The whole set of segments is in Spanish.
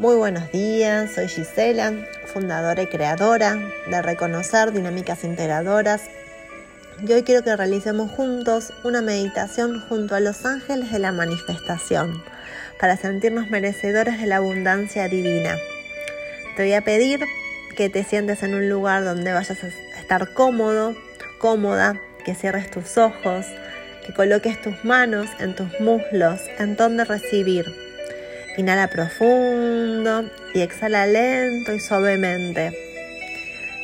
Muy buenos días, soy Gisela, fundadora y creadora de Reconocer Dinámicas Integradoras. Y hoy quiero que realicemos juntos una meditación junto a los ángeles de la manifestación para sentirnos merecedores de la abundancia divina. Te voy a pedir que te sientes en un lugar donde vayas a estar cómodo, cómoda, que cierres tus ojos, que coloques tus manos en tus muslos en donde recibir Inhala profundo y exhala lento y suavemente.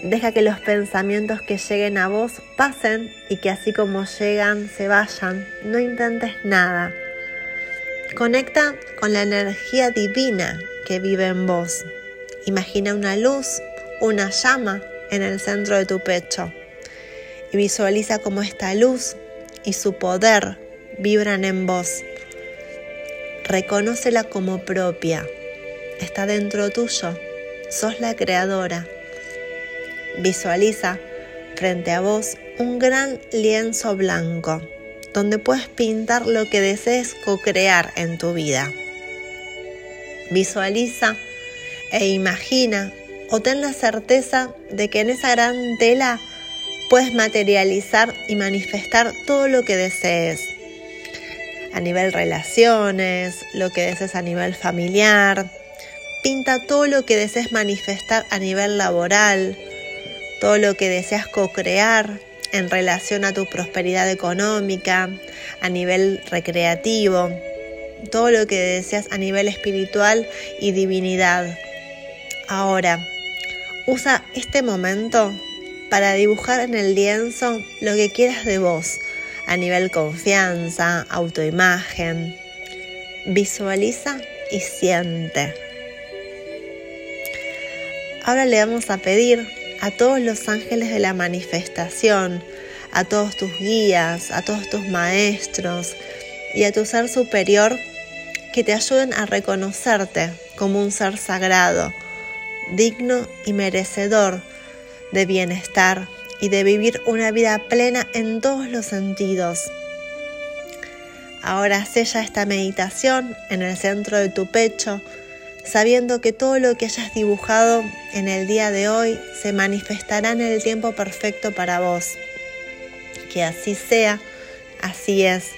Deja que los pensamientos que lleguen a vos pasen y que así como llegan se vayan. No intentes nada. Conecta con la energía divina que vive en vos. Imagina una luz, una llama en el centro de tu pecho y visualiza cómo esta luz y su poder vibran en vos Reconócela como propia. Está dentro tuyo. Sos la creadora. Visualiza frente a vos un gran lienzo blanco donde puedes pintar lo que desees co-crear en tu vida. Visualiza e imagina o ten la certeza de que en esa gran tela puedes materializar y manifestar todo lo que desees a nivel relaciones, lo que desees a nivel familiar. Pinta todo lo que desees manifestar a nivel laboral, todo lo que deseas co-crear en relación a tu prosperidad económica, a nivel recreativo, todo lo que deseas a nivel espiritual y divinidad. Ahora, usa este momento para dibujar en el lienzo lo que quieras de vos, a nivel confianza, autoimagen. Visualiza y siente. Ahora le vamos a pedir a todos los ángeles de la manifestación, a todos tus guías, a todos tus maestros y a tu ser superior que te ayuden a reconocerte como un ser sagrado, digno y merecedor de bienestar, y de vivir una vida plena en todos los sentidos. Ahora sella esta meditación en el centro de tu pecho, sabiendo que todo lo que hayas dibujado en el día de hoy se manifestará en el tiempo perfecto para vos. Que así sea, así es.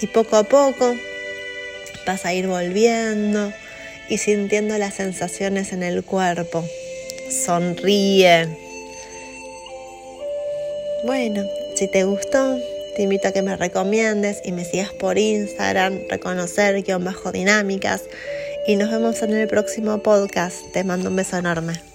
Y poco a poco vas a ir volviendo y sintiendo las sensaciones en el cuerpo. Sonríe bueno, si te gustó, te invito a que me recomiendes y me sigas por Instagram, reconocer guion bajo dinámicas. Y nos vemos en el próximo podcast. Te mando un beso enorme.